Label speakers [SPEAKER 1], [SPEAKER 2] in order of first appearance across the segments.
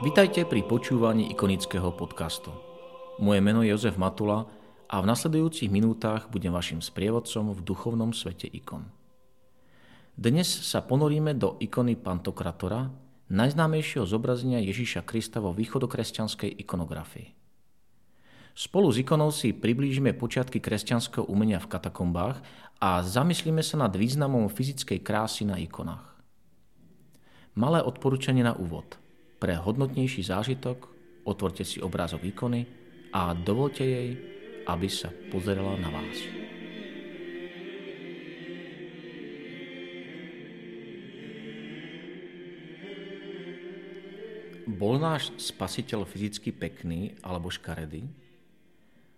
[SPEAKER 1] Vitajte pri počúvaní ikonického podcastu. Moje meno je Jozef Matula a v nasledujúcich minútach budem vašim sprievodcom v duchovnom svete ikon. Dnes sa ponoríme do ikony Pantokratora, najznámejšieho zobrazenia Ježíša Krista vo východokresťanskej ikonografii. Spolu s ikonou si priblížime počiatky kresťanského umenia v katakombách a zamyslíme sa nad významom fyzickej krásy na ikonách. Malé odporúčanie na úvod – pre hodnotnejší zážitok otvorte si obrázok ikony a dovolte jej, aby sa pozerala na vás. Bol náš spasiteľ fyzicky pekný alebo škaredý?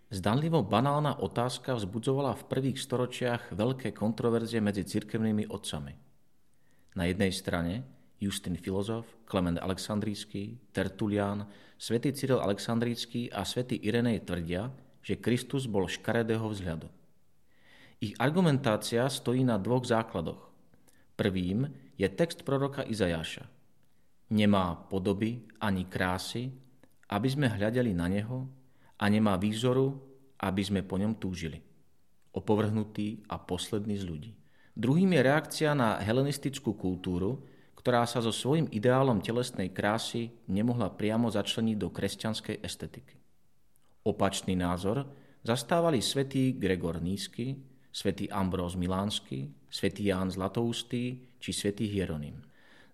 [SPEAKER 1] Zdanlivo banálna otázka vzbudzovala v prvých storočiach veľké kontroverzie medzi cirkevnými otcami. Na jednej strane Justin Filozof, Klement Aleksandrijský, Tertulian, svätý Cyril Aleksandrijský a svätý Irenej tvrdia, že Kristus bol škaredého vzhľadu. Ich argumentácia stojí na dvoch základoch. Prvým je text proroka Izajáša. Nemá podoby ani krásy, aby sme hľadeli na neho a nemá výzoru, aby sme po ňom túžili. Opovrhnutý a posledný z ľudí. Druhým je reakcia na helenistickú kultúru, ktorá sa so svojím ideálom telesnej krásy nemohla priamo začleniť do kresťanskej estetiky. Opačný názor zastávali svätý Gregor Nízky, svätý Ambrós Milánsky, svätý Ján Zlatoustý či svätý Hieronym.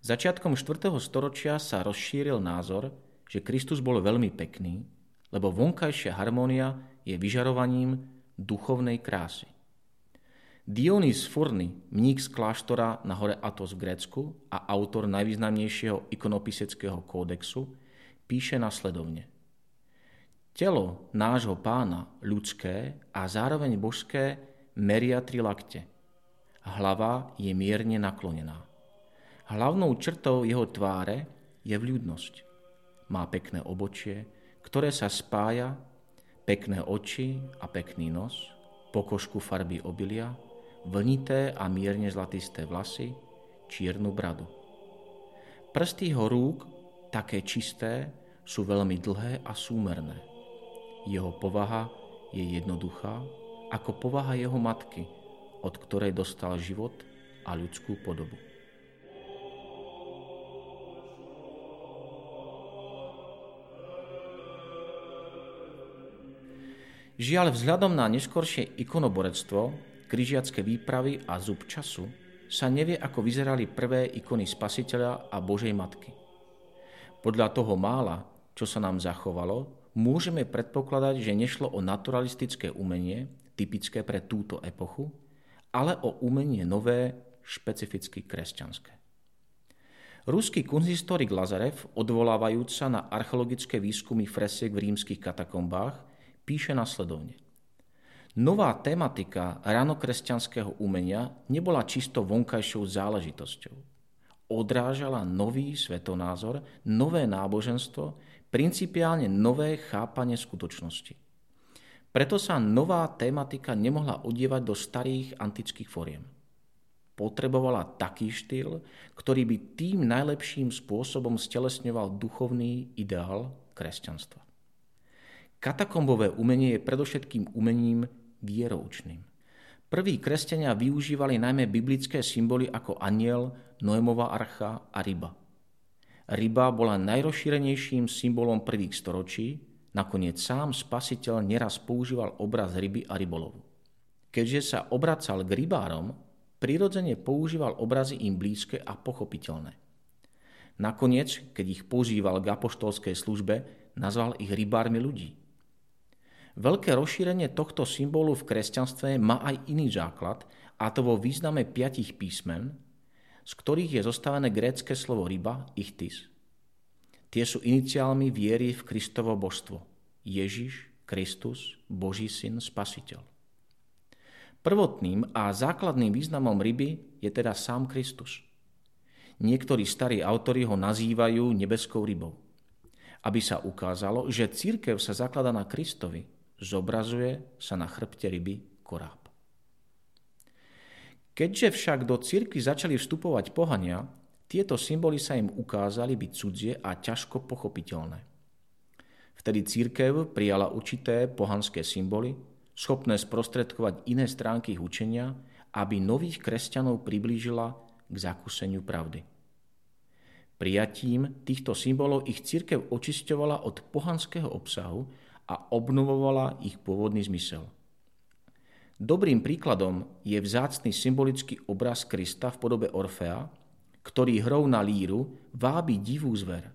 [SPEAKER 1] Začiatkom 4. storočia sa rozšíril názor, že Kristus bol veľmi pekný, lebo vonkajšia harmónia je vyžarovaním duchovnej krásy. Dionys Furny, mník z kláštora na hore Atos v Grécku a autor najvýznamnejšieho ikonopiseckého kódexu, píše nasledovne. Telo nášho pána, ľudské a zároveň božské, meria tri lakte. Hlava je mierne naklonená. Hlavnou črtou jeho tváre je vľudnosť. Má pekné obočie, ktoré sa spája, pekné oči a pekný nos, pokožku farby obilia, vlnité a mierne zlatisté vlasy, čiernu bradu. Prsty jeho rúk, také čisté, sú veľmi dlhé a súmerné. Jeho povaha je jednoduchá, ako povaha jeho matky, od ktorej dostal život a ľudskú podobu. Žiaľ, vzhľadom na neskoršie ikonoborectvo križiacké výpravy a zub času, sa nevie, ako vyzerali prvé ikony Spasiteľa a Božej Matky. Podľa toho mála, čo sa nám zachovalo, môžeme predpokladať, že nešlo o naturalistické umenie, typické pre túto epochu, ale o umenie nové, špecificky kresťanské. Ruský kunsthistorik Lazarev, odvolávajúc sa na archeologické výskumy fresiek v rímskych katakombách, píše nasledovne – Nová tematika ranokresťanského umenia nebola čisto vonkajšou záležitosťou. Odrážala nový svetonázor, nové náboženstvo, principiálne nové chápanie skutočnosti. Preto sa nová tematika nemohla odievať do starých antických foriem. Potrebovala taký štýl, ktorý by tým najlepším spôsobom stelesňoval duchovný ideál kresťanstva. Katakombové umenie je predovšetkým umením vieroučným. Prví kresťania využívali najmä biblické symboly ako aniel, Noémova archa a ryba. Ryba bola najrozšírenejším symbolom prvých storočí, nakoniec sám spasiteľ neraz používal obraz ryby a rybolovu. Keďže sa obracal k rybárom, prirodzene používal obrazy im blízke a pochopiteľné. Nakoniec, keď ich používal k apoštolskej službe, nazval ich rybármi ľudí – Veľké rozšírenie tohto symbolu v kresťanstve má aj iný základ, a to vo význame piatich písmen, z ktorých je zostavené grécke slovo ryba, ichtis. Tie sú iniciálmi viery v Kristovo božstvo. Ježiš, Kristus, Boží syn, Spasiteľ. Prvotným a základným významom ryby je teda sám Kristus. Niektorí starí autori ho nazývajú nebeskou rybou. Aby sa ukázalo, že církev sa zaklada na Kristovi, zobrazuje sa na chrbte ryby koráb. Keďže však do cirkvi začali vstupovať pohania, tieto symboly sa im ukázali byť cudzie a ťažko pochopiteľné. Vtedy církev prijala určité pohanské symboly, schopné sprostredkovať iné stránky ich učenia, aby nových kresťanov priblížila k zakúseniu pravdy. Prijatím týchto symbolov ich církev očisťovala od pohanského obsahu a obnovovala ich pôvodný zmysel – Dobrým príkladom je vzácný symbolický obraz Krista v podobe Orfea, ktorý hrou na líru vábi divú zver.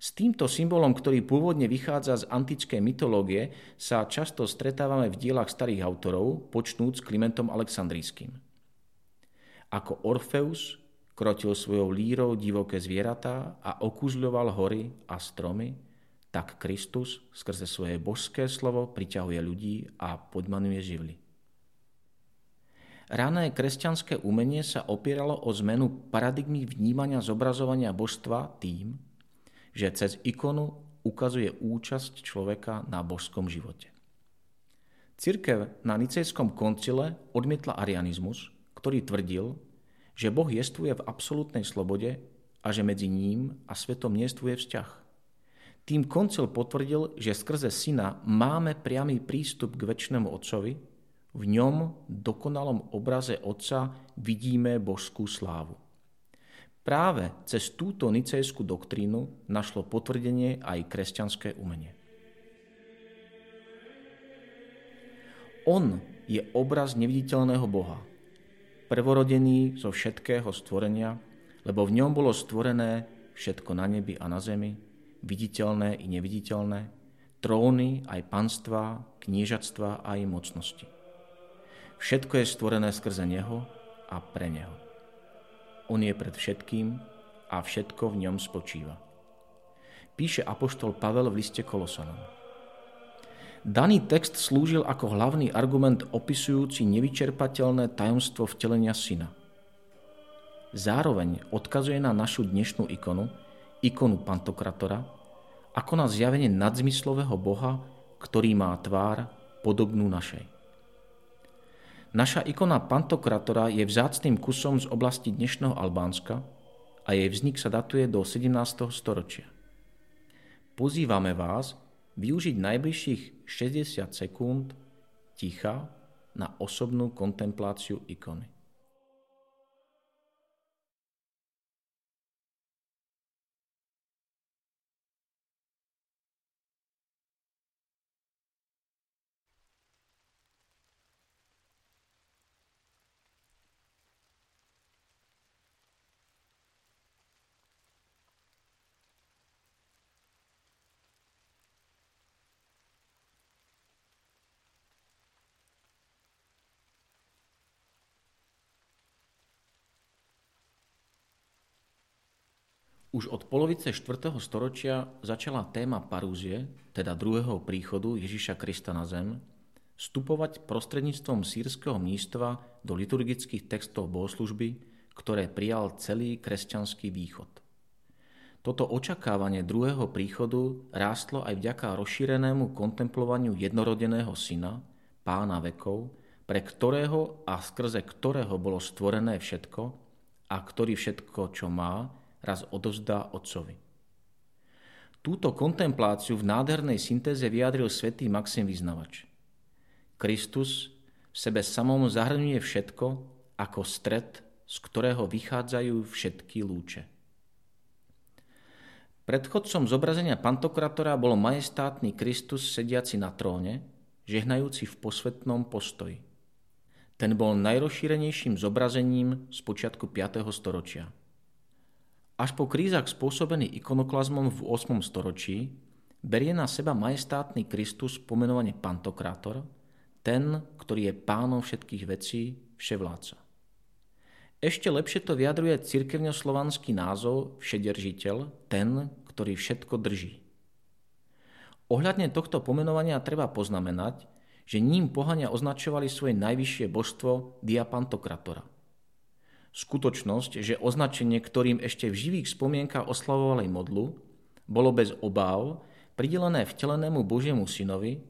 [SPEAKER 1] S týmto symbolom, ktorý pôvodne vychádza z antickej mytológie, sa často stretávame v dielach starých autorov, počnúc Klimentom Aleksandrijským. Ako Orfeus krotil svojou lírou divoké zvieratá a okuzľoval hory a stromy, tak Kristus skrze svoje božské slovo priťahuje ľudí a podmanuje živly. Rané kresťanské umenie sa opieralo o zmenu paradigmy vnímania zobrazovania božstva tým, že cez ikonu ukazuje účasť človeka na božskom živote. Cirkev na Nicejskom koncile odmietla arianizmus, ktorý tvrdil, že Boh jestvuje v absolútnej slobode a že medzi ním a svetom jestvuje vzťah. Tým koncil potvrdil, že skrze syna máme priamy prístup k väčšnému Otcovi, v ňom, dokonalom obraze Otca, vidíme božskú slávu. Práve cez túto nicejskú doktrínu našlo potvrdenie aj kresťanské umenie. On je obraz neviditeľného Boha, prvorodený zo všetkého stvorenia, lebo v ňom bolo stvorené všetko na nebi a na zemi, viditeľné i neviditeľné, tróny aj panstva, kniežatstva aj mocnosti. Všetko je stvorené skrze Neho a pre Neho. On je pred všetkým a všetko v ňom spočíva. Píše apoštol Pavel v liste Kolosanom. Daný text slúžil ako hlavný argument opisujúci nevyčerpateľné tajomstvo vtelenia syna. Zároveň odkazuje na našu dnešnú ikonu, ikonu Pantokratora, ako na zjavenie nadzmyslového Boha, ktorý má tvár podobnú našej. Naša ikona Pantokratora je vzácným kusom z oblasti dnešného Albánska a jej vznik sa datuje do 17. storočia. Pozývame vás využiť najbližších 60 sekúnd ticha na osobnú kontempláciu ikony. Už od polovice 4. storočia začala téma parúzie, teda druhého príchodu Ježiša Krista na zem, vstupovať prostredníctvom sírskeho mnístva do liturgických textov bohoslužby, ktoré prijal celý kresťanský východ. Toto očakávanie druhého príchodu rástlo aj vďaka rozšírenému kontemplovaniu jednorodeného syna, pána vekov, pre ktorého a skrze ktorého bolo stvorené všetko a ktorý všetko, čo má, raz odovzdá Otcovi. Túto kontempláciu v nádhernej syntéze vyjadril svätý Maxim Vyznavač. Kristus v sebe samom zahrňuje všetko ako stred, z ktorého vychádzajú všetky lúče. Predchodcom zobrazenia Pantokratora bol majestátny Kristus sediaci na tróne, žehnajúci v posvetnom postoji. Ten bol najrozšírenejším zobrazením z počiatku 5. storočia. Až po krízach spôsobený ikonoklazmom v 8. storočí berie na seba majestátny Kristus pomenovanie Pantokrátor, ten, ktorý je pánom všetkých vecí, vševládca. Ešte lepšie to vyjadruje cirkevňoslovanský názov všedržiteľ, ten, ktorý všetko drží. Ohľadne tohto pomenovania treba poznamenať, že ním pohania označovali svoje najvyššie božstvo Diapantokratora. Skutočnosť, že označenie, ktorým ešte v živých spomienkach oslavovali modlu, bolo bez obáv pridelené vtelenému Božiemu synovi,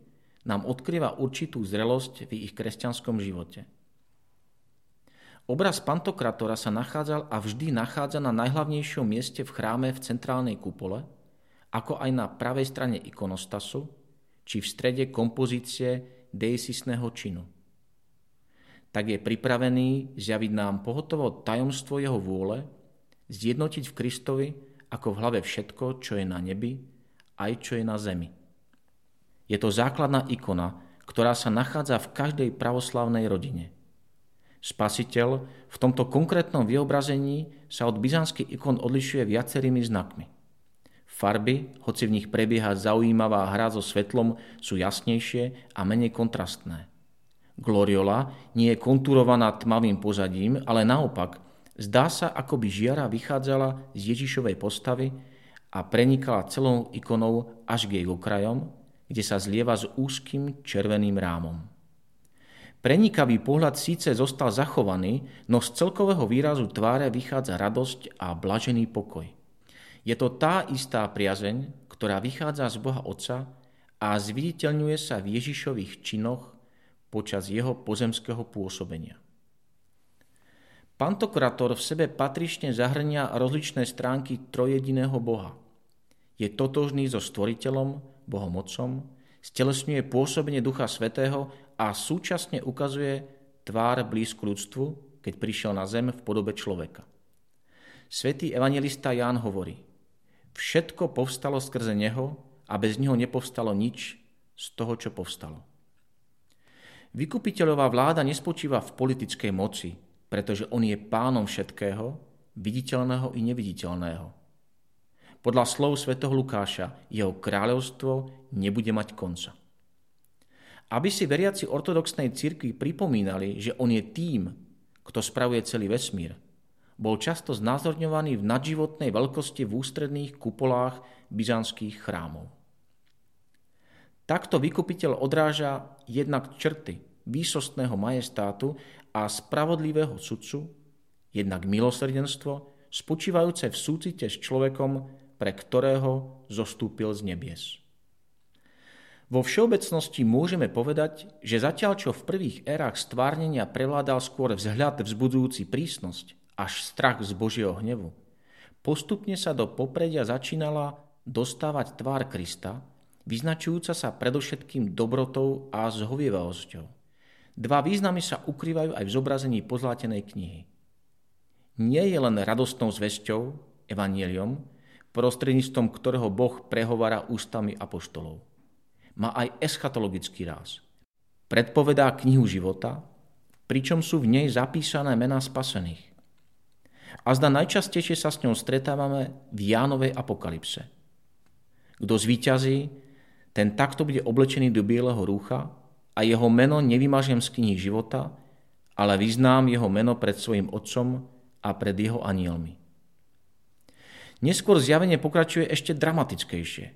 [SPEAKER 1] nám odkrýva určitú zrelosť v ich kresťanskom živote. Obraz Pantokratora sa nachádzal a vždy nachádza na najhlavnejšom mieste v chráme v centrálnej kupole, ako aj na pravej strane ikonostasu, či v strede kompozície deisisného činu. Tak je pripravený zjaviť nám pohotovo tajomstvo jeho vôle, zjednotiť v Kristovi ako v hlave všetko, čo je na nebi, aj čo je na zemi. Je to základná ikona, ktorá sa nachádza v každej pravoslavnej rodine – Spasiteľ v tomto konkrétnom vyobrazení sa od byzantských ikon odlišuje viacerými znakmi. Farby, hoci v nich prebieha zaujímavá hra so svetlom, sú jasnejšie a menej kontrastné. Gloriola nie je kontúrovaná tmavým pozadím, ale naopak zdá sa, ako by žiara vychádzala z Ježišovej postavy a prenikala celou ikonou až k jej okrajom, kde sa zlieva s úzkým červeným rámom. Prenikavý pohľad síce zostal zachovaný, no z celkového výrazu tváre vychádza radosť a blažený pokoj. Je to tá istá priazeň, ktorá vychádza z Boha Otca a zviditeľňuje sa v Ježišových činoch počas jeho pozemského pôsobenia. Pantokrator v sebe patrične zahrania rozličné stránky trojediného Boha. Je totožný so Stvoriteľom, Bohom Otcom, stelesňuje pôsobenie Ducha Svetého a súčasne ukazuje tvár blízku ľudstvu, keď prišiel na zem v podobe človeka. Svetý evangelista Ján hovorí, všetko povstalo skrze Neho a bez Neho nepovstalo nič z toho, čo povstalo. Vykupiteľová vláda nespočíva v politickej moci, pretože On je pánom všetkého, viditeľného i neviditeľného. Podľa slov svätého Lukáša, jeho kráľovstvo nebude mať konca. Aby si veriaci ortodoxnej cirkvi pripomínali, že on je tým, kto spravuje celý vesmír, bol často znázorňovaný v nadživotnej veľkosti v ústredných kupolách byzantských chrámov. Takto vykupiteľ odráža jednak črty výsostného majestátu a spravodlivého sudcu, jednak milosrdenstvo, spočívajúce v súcite s človekom, pre ktorého zostúpil z nebies. Vo všeobecnosti môžeme povedať, že zatiaľ čo v prvých érach stvárnenia prevládal skôr vzhľad vzbudzujúci prísnosť až strach z Božieho hnevu, postupne sa do popredia začínala dostávať tvár Krista, vyznačujúca sa predovšetkým dobrotou a zhovievavosťou. Dva významy sa ukrývajú aj v zobrazení pozlátenej knihy. Nie je len radostnou zväzťou, evanieliom, prostredníctvom ktorého Boh prehovára ústami apoštolov má aj eschatologický ráz. Predpovedá knihu života, pričom sú v nej zapísané mená spasených. A zda najčastejšie sa s ňou stretávame v Jánovej apokalypse. Kto zvíťazí, ten takto bude oblečený do bieleho rúcha a jeho meno nevymažem z knihy života, ale vyznám jeho meno pred svojim otcom a pred jeho anielmi. Neskôr zjavenie pokračuje ešte dramatickejšie.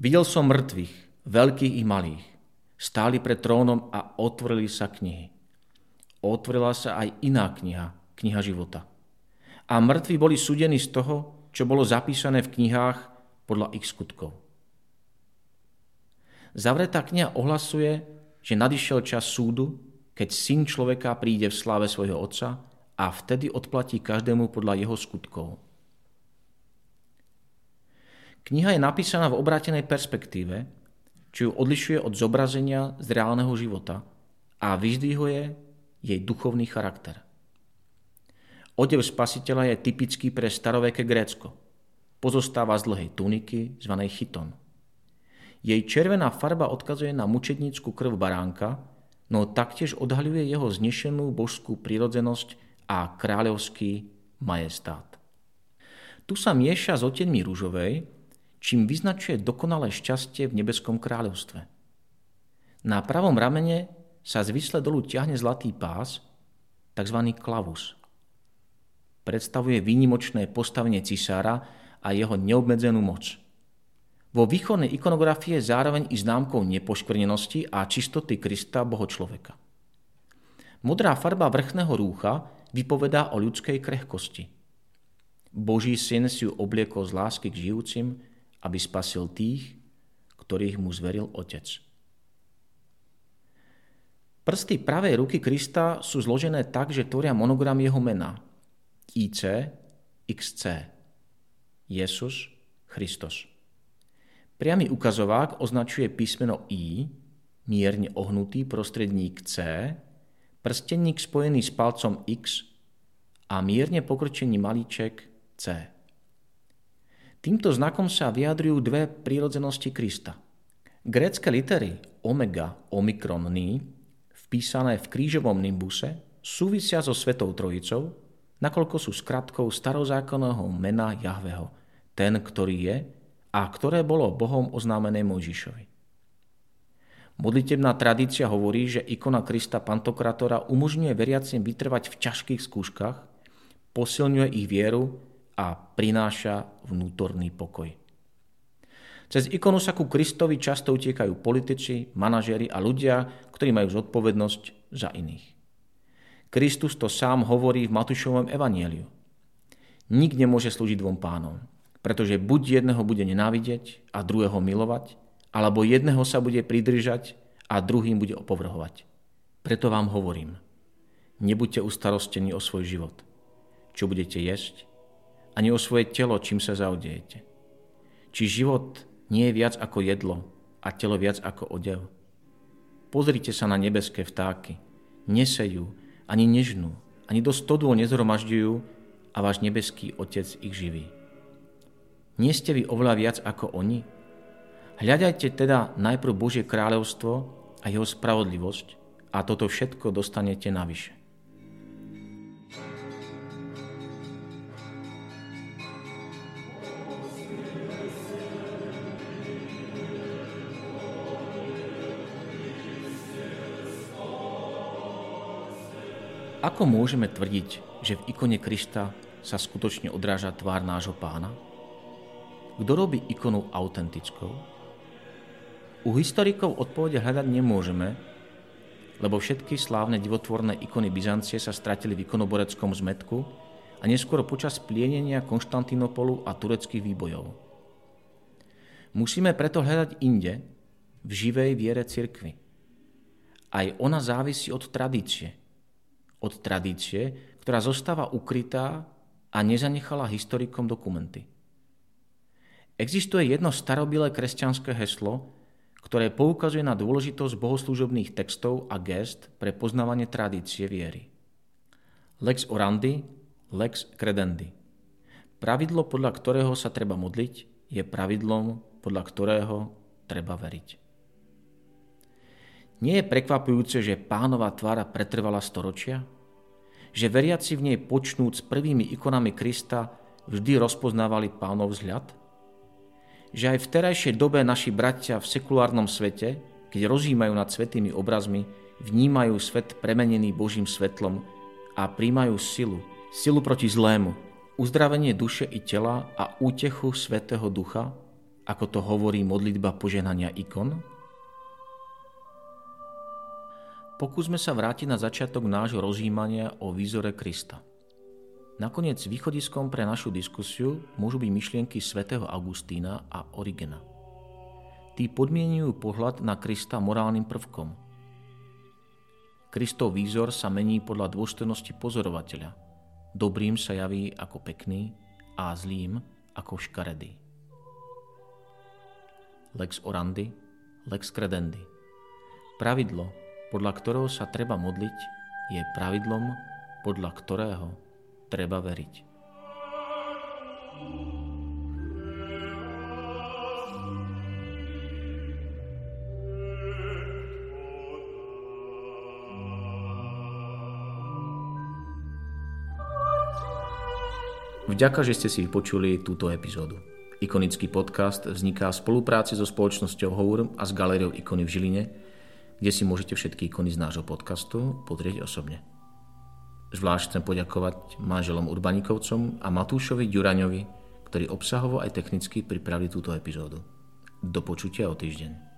[SPEAKER 1] Videl som mŕtvych, veľkých i malých. Stáli pred trónom a otvorili sa knihy. Otvorila sa aj iná kniha, kniha života. A mŕtvi boli súdení z toho, čo bolo zapísané v knihách podľa ich skutkov. Zavretá kniha ohlasuje, že nadišiel čas súdu, keď syn človeka príde v sláve svojho otca a vtedy odplatí každému podľa jeho skutkov. Kniha je napísaná v obrátenej perspektíve, čo ju odlišuje od zobrazenia z reálneho života a vyzdvihuje jej duchovný charakter. Odev spasiteľa je typický pre staroveké Grécko. Pozostáva z dlhej tuniky, zvanej chyton. Jej červená farba odkazuje na mučednícku krv baránka, no taktiež odhaľuje jeho znešenú božskú prírodzenosť a kráľovský majestát. Tu sa mieša s otenmi rúžovej, čím vyznačuje dokonalé šťastie v nebeskom kráľovstve. Na pravom ramene sa zvisle dolu ťahne zlatý pás, tzv. klavus, predstavuje výnimočné postavenie cisára a jeho neobmedzenú moc. Vo východnej ikonografii je zároveň i známkou nepoškvrnenosti a čistoty Krista, boho človeka. Modrá farba vrchného rúcha vypovedá o ľudskej krehkosti. Boží syn si ju obliekol z lásky k žijúcim, aby spasil tých, ktorých mu zveril Otec. Prsty pravej ruky Krista sú zložené tak, že tvoria monogram jeho mena. IC, XC. Jesus, Christos. Priamy ukazovák označuje písmeno I, mierne ohnutý prostredník C, prstenník spojený s palcom X a mierne pokrčený malíček C. Týmto znakom sa vyjadrujú dve prírodzenosti Krista. Grécké litery omega, omikron, ni, vpísané v krížovom nimbuse, súvisia so Svetou Trojicou, nakoľko sú skratkou starozákonného mena Jahveho, ten, ktorý je a ktoré bolo Bohom oznámené Mojžišovi. Modlitebná tradícia hovorí, že ikona Krista Pantokratora umožňuje veriacim vytrvať v ťažkých skúškach, posilňuje ich vieru a prináša vnútorný pokoj. Cez ikonu sa ku Kristovi často utiekajú politici, manažéri a ľudia, ktorí majú zodpovednosť za iných. Kristus to sám hovorí v Matúšovom evanieliu. Nik nemôže slúžiť dvom pánom, pretože buď jedného bude nenávidieť a druhého milovať, alebo jedného sa bude pridržať a druhým bude opovrhovať. Preto vám hovorím, nebuďte ustarostení o svoj život, čo budete jesť, ani o svoje telo, čím sa zaodejete. Či život nie je viac ako jedlo a telo viac ako odev. Pozrite sa na nebeské vtáky. Nesejú, ani nežnú, ani do stodôl nezhromažďujú a váš nebeský Otec ich živí. Nie ste vy oveľa viac ako oni? Hľadajte teda najprv Božie kráľovstvo a jeho spravodlivosť a toto všetko dostanete navyše. Ako môžeme tvrdiť, že v ikone Krista sa skutočne odráža tvár nášho pána? Kto robí ikonu autentickou? U historikov odpovede hľadať nemôžeme, lebo všetky slávne divotvorné ikony Byzancie sa stratili v ikonoboreckom zmetku a neskôr počas plienenia Konštantinopolu a tureckých výbojov. Musíme preto hľadať inde, v živej viere cirkvy. Aj ona závisí od tradície – od tradície, ktorá zostáva ukrytá a nezanechala historikom dokumenty. Existuje jedno starobilé kresťanské heslo, ktoré poukazuje na dôležitosť bohoslúžobných textov a gest pre poznávanie tradície viery. Lex orandi, lex credendi. Pravidlo, podľa ktorého sa treba modliť, je pravidlom, podľa ktorého treba veriť. Nie je prekvapujúce, že pánova tvára pretrvala storočia? Že veriaci v nej počnúc prvými ikonami Krista vždy rozpoznávali pánov vzhľad? Že aj v terajšej dobe naši bratia v sekulárnom svete, keď rozímajú nad svetými obrazmi, vnímajú svet premenený Božím svetlom a príjmajú silu, silu proti zlému, uzdravenie duše i tela a útechu Svetého Ducha, ako to hovorí modlitba poženania ikon? Pokúsme sa vrátiť na začiatok nášho rozjímania o výzore Krista. Nakoniec východiskom pre našu diskusiu môžu byť myšlienky svätého Augustína a Origena. Tí podmienujú pohľad na Krista morálnym prvkom. Kristov výzor sa mení podľa dôstojnosti pozorovateľa. Dobrým sa javí ako pekný a zlým ako škaredý. Lex orandi, lex credendi. Pravidlo, podľa ktorého sa treba modliť, je pravidlom, podľa ktorého treba veriť. Vďaka, že ste si vypočuli túto epizódu. Ikonický podcast vzniká v spolupráci so spoločnosťou Hour a s galériou Ikony v Žiline, kde si môžete všetky ikony z nášho podcastu pozrieť osobne. Zvlášť chcem poďakovať manželom Urbanikovcom a Matúšovi Ďuraňovi, ktorí obsahovo aj technicky pripravili túto epizódu. Do počutia o týždeň.